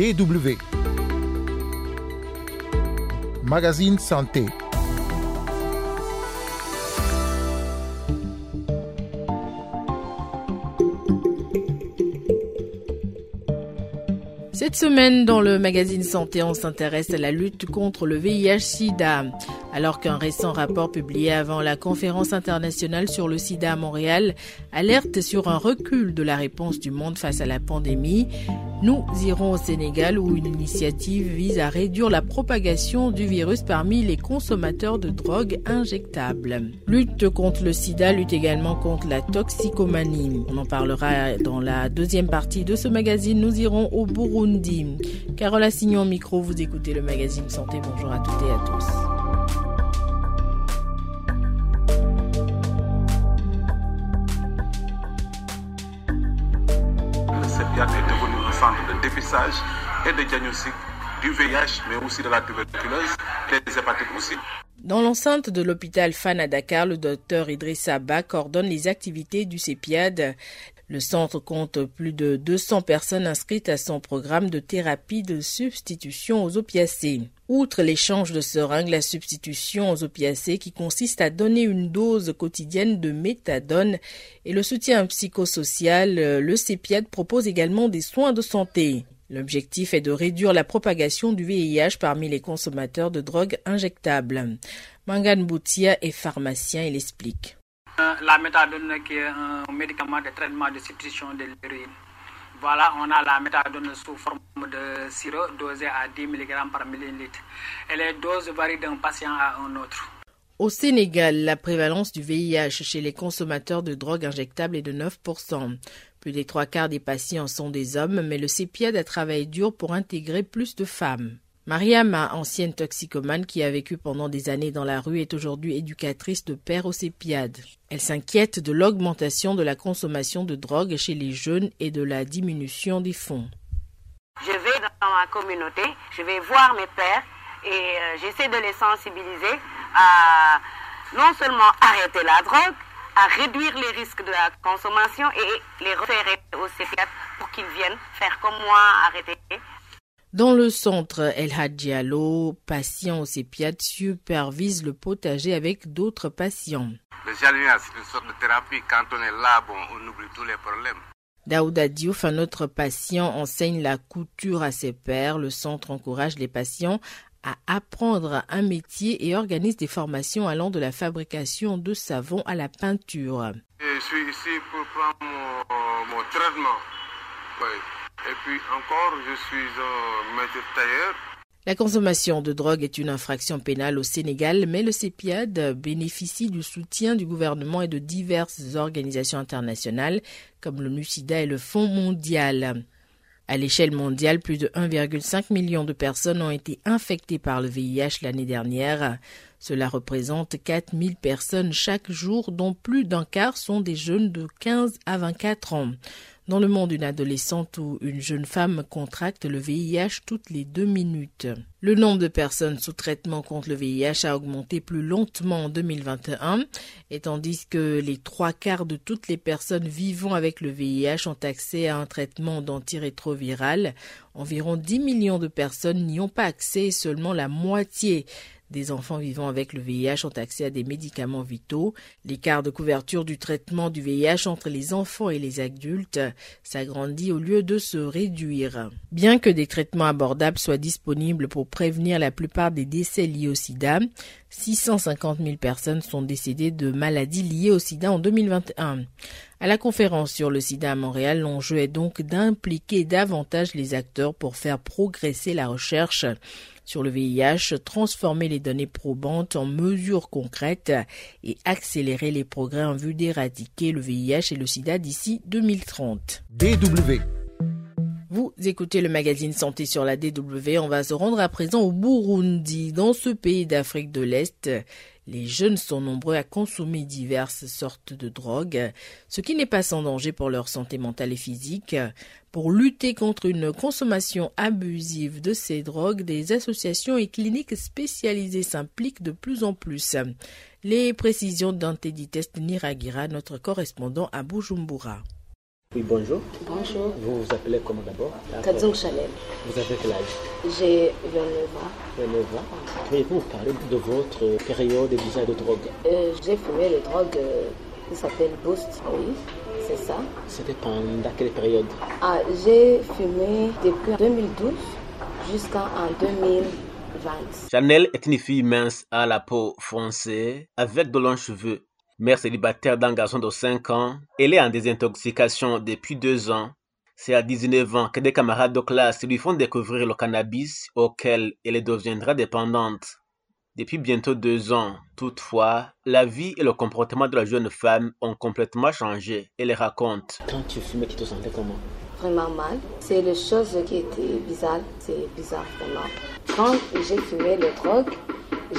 DW. Magazine Santé. Cette semaine, dans le magazine Santé, on s'intéresse à la lutte contre le VIH-Sida. Alors qu'un récent rapport publié avant la conférence internationale sur le sida à Montréal alerte sur un recul de la réponse du monde face à la pandémie, nous irons au Sénégal où une initiative vise à réduire la propagation du virus parmi les consommateurs de drogues injectables. Lutte contre le sida lutte également contre la toxicomanie. On en parlera dans la deuxième partie de ce magazine. Nous irons au Burundi. Carole Assignon micro, vous écoutez le magazine Santé. Bonjour à toutes et à tous. Et de diagnostic du VIH, mais aussi de la tuberculose des hépatites aussi. Dans l'enceinte de l'hôpital Fan à Dakar, le docteur Idrissa Ba coordonne les activités du CEPIAD. Le centre compte plus de 200 personnes inscrites à son programme de thérapie de substitution aux opiacés. Outre l'échange de seringues, la substitution aux opiacés qui consiste à donner une dose quotidienne de méthadone et le soutien psychosocial, le CEPIAD propose également des soins de santé. L'objectif est de réduire la propagation du VIH parmi les consommateurs de drogues injectables. Mangan Boutia est pharmacien, il explique. Euh, la méthadone qui est un médicament de traitement de substitution de l'héroïne. Voilà, on a la méthadone sous forme de sirop dosé à 10 mg par millilitre. Et les doses varient d'un patient à un autre. Au Sénégal, la prévalence du VIH chez les consommateurs de drogues injectables est de 9%. Plus des trois quarts des patients sont des hommes, mais le CEPIAD a travaillé dur pour intégrer plus de femmes. Mariama, ancienne toxicomane qui a vécu pendant des années dans la rue, est aujourd'hui éducatrice de père au CEPIAD. Elle s'inquiète de l'augmentation de la consommation de drogue chez les jeunes et de la diminution des fonds. Je vais dans ma communauté, je vais voir mes pères et euh, j'essaie de les sensibiliser à non seulement arrêter la drogue, à réduire les risques de la consommation et les référer au CEPIAD pour qu'ils viennent faire comme moi, arrêter dans le centre El Hadjialo, patients au CEPIAD supervise le potager avec d'autres patients. Le jardinage, c'est une sorte de thérapie. Quand on est là, bon, on oublie tous les problèmes. Daouda Diouf, un autre patient, enseigne la couture à ses pairs. Le centre encourage les patients à apprendre un métier et organise des formations allant de la fabrication de savon à la peinture. Je suis ici pour prendre mon, mon traitement. Oui. Et puis encore, je suis un maître tailleur. La consommation de drogue est une infraction pénale au Sénégal, mais le CEPIAD bénéficie du soutien du gouvernement et de diverses organisations internationales comme le NUCIDA et le Fonds mondial. À l'échelle mondiale, plus de 1,5 million de personnes ont été infectées par le VIH l'année dernière. Cela représente 4000 personnes chaque jour, dont plus d'un quart sont des jeunes de 15 à 24 ans. Dans le monde, une adolescente ou une jeune femme contracte le VIH toutes les deux minutes. Le nombre de personnes sous traitement contre le VIH a augmenté plus lentement en 2021, et tandis que les trois quarts de toutes les personnes vivant avec le VIH ont accès à un traitement d'antirétroviral, environ 10 millions de personnes n'y ont pas accès et seulement la moitié des enfants vivant avec le VIH ont accès à des médicaments vitaux. L'écart de couverture du traitement du VIH entre les enfants et les adultes s'agrandit au lieu de se réduire. Bien que des traitements abordables soient disponibles pour prévenir la plupart des décès liés au sida, 650 000 personnes sont décédées de maladies liées au sida en 2021. À la conférence sur le sida à Montréal, l'enjeu est donc d'impliquer davantage les acteurs pour faire progresser la recherche sur le VIH, transformer les données probantes en mesures concrètes et accélérer les progrès en vue d'éradiquer le VIH et le sida d'ici 2030. DW vous écoutez le magazine Santé sur la DW. On va se rendre à présent au Burundi. Dans ce pays d'Afrique de l'Est, les jeunes sont nombreux à consommer diverses sortes de drogues, ce qui n'est pas sans danger pour leur santé mentale et physique. Pour lutter contre une consommation abusive de ces drogues, des associations et cliniques spécialisées s'impliquent de plus en plus. Les précisions d'Anteditest Niragira, notre correspondant à Bujumbura. Oui, bonjour. Bonjour. Vous vous appelez comment d'abord? Kadzong Chanel. Vous avez quel âge? J'ai 29 ans. 29 ans. Pourriez-vous nous parler de votre période d'usage de drogue? Euh, j'ai fumé le drogue euh, qui s'appelle Boost. Oui, c'est ça. C'était pendant quelle période? Ah, j'ai fumé depuis 2012 jusqu'en 2020. Chanel est une fille mince à la peau foncée, avec de longs cheveux. Mère célibataire d'un garçon de 5 ans, elle est en désintoxication depuis 2 ans. C'est à 19 ans que des camarades de classe lui font découvrir le cannabis auquel elle deviendra dépendante. Depuis bientôt deux ans, toutefois, la vie et le comportement de la jeune femme ont complètement changé. Elle raconte. Quand tu fumais, tu te sentais comment? Vraiment mal. C'est les choses qui étaient bizarres. C'est bizarre vraiment. Quand j'ai fumé le drogue,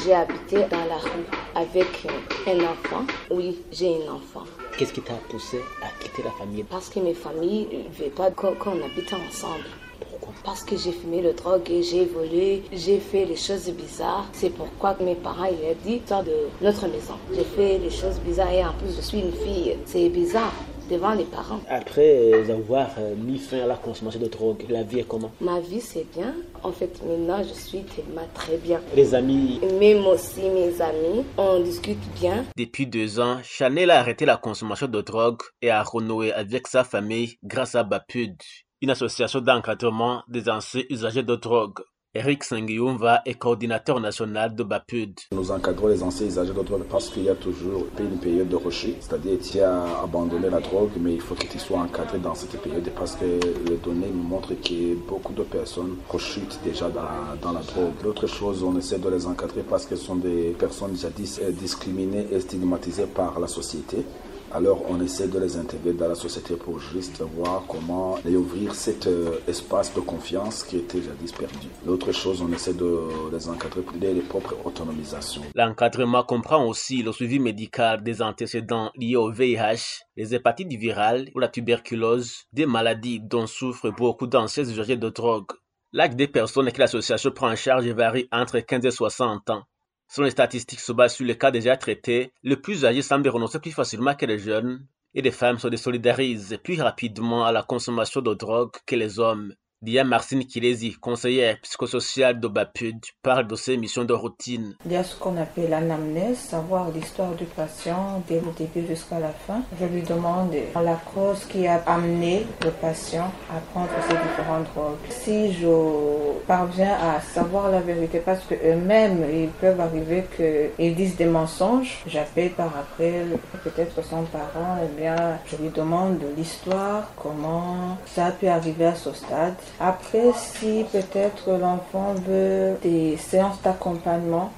j'ai habité dans la rue avec un enfant. Oui, j'ai un enfant. Qu'est-ce qui t'a poussé à quitter la famille? Parce que mes familles ne veulent pas qu'on habite ensemble. Pourquoi? Parce que j'ai fumé le drogue et j'ai volé, j'ai fait les choses bizarres. C'est pourquoi mes parents ils ont dit sors de notre maison. J'ai fait les choses bizarres et en plus je suis une fille. C'est bizarre devant les parents. Après avoir euh, mis fin à la consommation de drogue, la vie est comment? Ma vie c'est bien. En fait maintenant je suis tellement très bien. Les amis Même aussi mes amis, on discute bien. Depuis deux ans, Chanel a arrêté la consommation de drogue et a renoué avec sa famille grâce à Bapud, une association d'encadrement des anciens usagers de drogue. Eric Sengiumva est coordinateur national de Bapud. Nous encadrons les anciens usagers de drogue parce qu'il y a toujours une période de rejet, c'est-à-dire tu as abandonné la drogue, mais il faut que tu sois encadré dans cette période parce que les données montrent que beaucoup de personnes rechutent déjà dans, dans la drogue. L'autre chose, on essaie de les encadrer parce qu'elles sont des personnes jadis discriminées et stigmatisées par la société. Alors on essaie de les intégrer dans la société pour juste voir comment les ouvrir cet euh, espace de confiance qui était jadis perdu. L'autre chose, on essaie de les encadrer pour leur propre autonomisation. L'encadrement comprend aussi le suivi médical des antécédents liés au VIH, les hépatites virales ou la tuberculose, des maladies dont souffrent beaucoup d'anciens usagers de drogue. L'âge des personnes que l'association prend en charge varie entre 15 et 60 ans. Selon les statistiques se basent sur les cas déjà traités, le plus âgé semble renoncer plus facilement que les jeunes, et les femmes se désolidarisent plus rapidement à la consommation de drogue que les hommes. Dia Marcine Kilesi, conseillère psychosociale de Bapud, parle de ses missions de routine. Il y a ce qu'on appelle l'anamnèse, savoir l'histoire du patient dès le début jusqu'à la fin. Je lui demande la cause qui a amené le patient à prendre ces différentes drogues. Si je parviens à savoir la vérité, parce qu'eux-mêmes, ils peuvent arriver qu'ils disent des mensonges, j'appelle par après peut-être son parent, et bien je lui demande de l'histoire, comment ça a pu arriver à ce stade. Après, si peut-être l'enfant veut des séances d'accompagnement,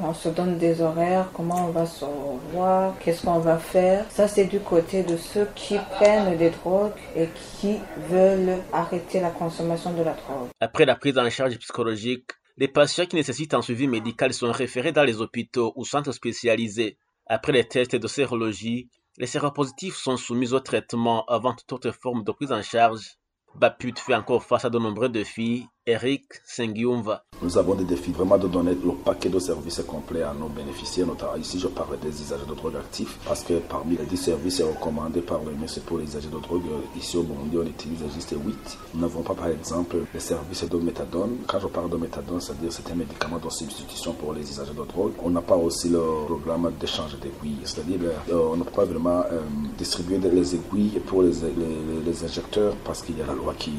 on se donne des horaires, comment on va se revoir, qu'est-ce qu'on va faire. Ça, c'est du côté de ceux qui prennent des drogues et qui veulent arrêter la consommation de la drogue. Après la prise en charge psychologique, les patients qui nécessitent un suivi médical sont référés dans les hôpitaux ou centres spécialisés. Après les tests de sérologie, les séropositifs sont soumis au traitement avant toute autre forme de prise en charge. Baput fait encore face à de nombreux défis. Eric Sengiumva. Nous avons des défis vraiment de donner le paquet de services complet à nos bénéficiaires, notamment ici je parle des usagers de drogue actifs, parce que parmi les 10 services recommandés par le ministre pour les usagers de drogue, ici au Burundi on utilise juste 8. Nous n'avons pas par exemple les services de méthadone. Quand je parle de méthadone, c'est-à-dire c'est un médicament de substitution pour les usagers de drogue. On n'a pas aussi le programme d'échange d'aiguilles, c'est-à-dire euh, on ne peut pas vraiment euh, distribuer les aiguilles pour les injecteurs parce qu'il y a la loi qui,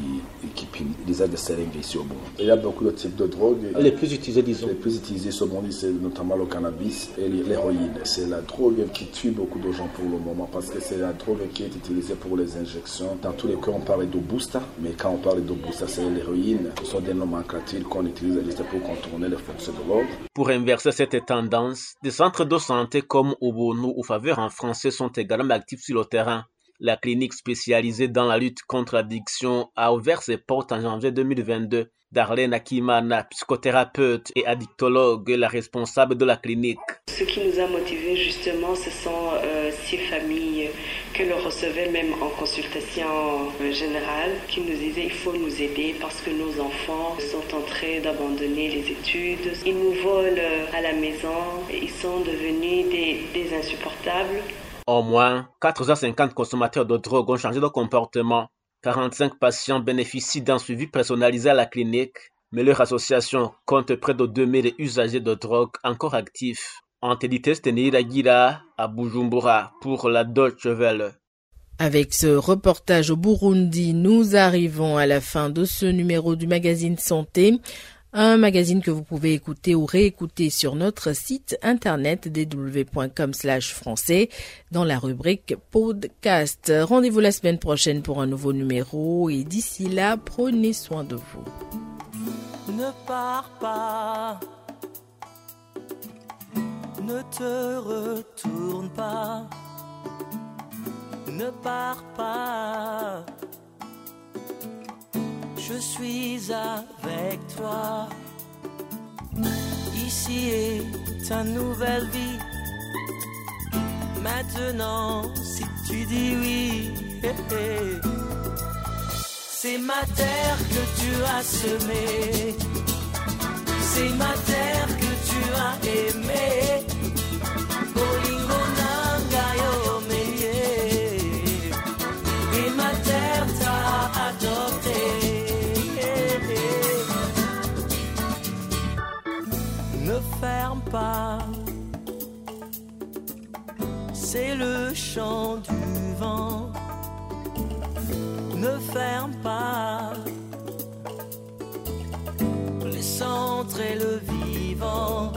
qui punit l'usage de seringues ici au. Il y a beaucoup de types de drogues. Les plus utilisés, disons. Les plus utilisés au Burundi, c'est notamment le cannabis et l'héroïne. C'est la drogue qui tue beaucoup de gens pour le moment parce que c'est la drogue qui est utilisée pour les injections. Dans tous les cas, on parle de booster, mais quand on parle de booster, c'est l'héroïne. Ce sont des nomenclatures qu'on utilise juste pour contourner les forces de l'ordre. Pour inverser cette tendance, des centres de santé comme Ubuntu ou Faveur en français sont également actifs sur le terrain. La clinique spécialisée dans la lutte contre l'addiction a ouvert ses portes en janvier 2022. Darlene Akimana, psychothérapeute et addictologue, est la responsable de la clinique. Ce qui nous a motivés justement, ce sont euh, ces familles que l'on recevait même en consultation générale, qui nous disaient il faut nous aider parce que nos enfants sont en train d'abandonner les études. Ils nous volent à la maison, ils sont devenus des insupportables. Au moins 450 consommateurs de drogue ont changé de comportement. 45 patients bénéficient d'un suivi personnalisé à la clinique, mais leur association compte près de 2000 usagers de drogue encore actifs. Antélité Stenira à Bujumbura pour la Deutsche Welle. Avec ce reportage au Burundi, nous arrivons à la fin de ce numéro du magazine Santé, un magazine que vous pouvez écouter ou réécouter sur notre site internet www.com/français dans la rubrique podcast. Rendez-vous la semaine prochaine pour un nouveau numéro et d'ici là, prenez soin de vous. Ne pars pas. Ne te retourne pas ne pars pas. Je suis avec toi. Ici est ta nouvelle vie. Maintenant, si tu dis oui, c'est ma terre que tu as semée. C'est ma terre que tu as aimée. C'est le chant du vent. Ne ferme pas les centres et le vivant.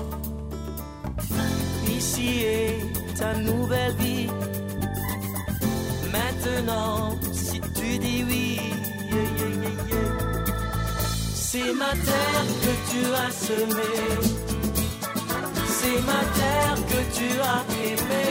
Ici est ta nouvelle vie. Maintenant, si tu dis oui, c'est ma terre que tu as semée c'est ma terre que tu as aimée.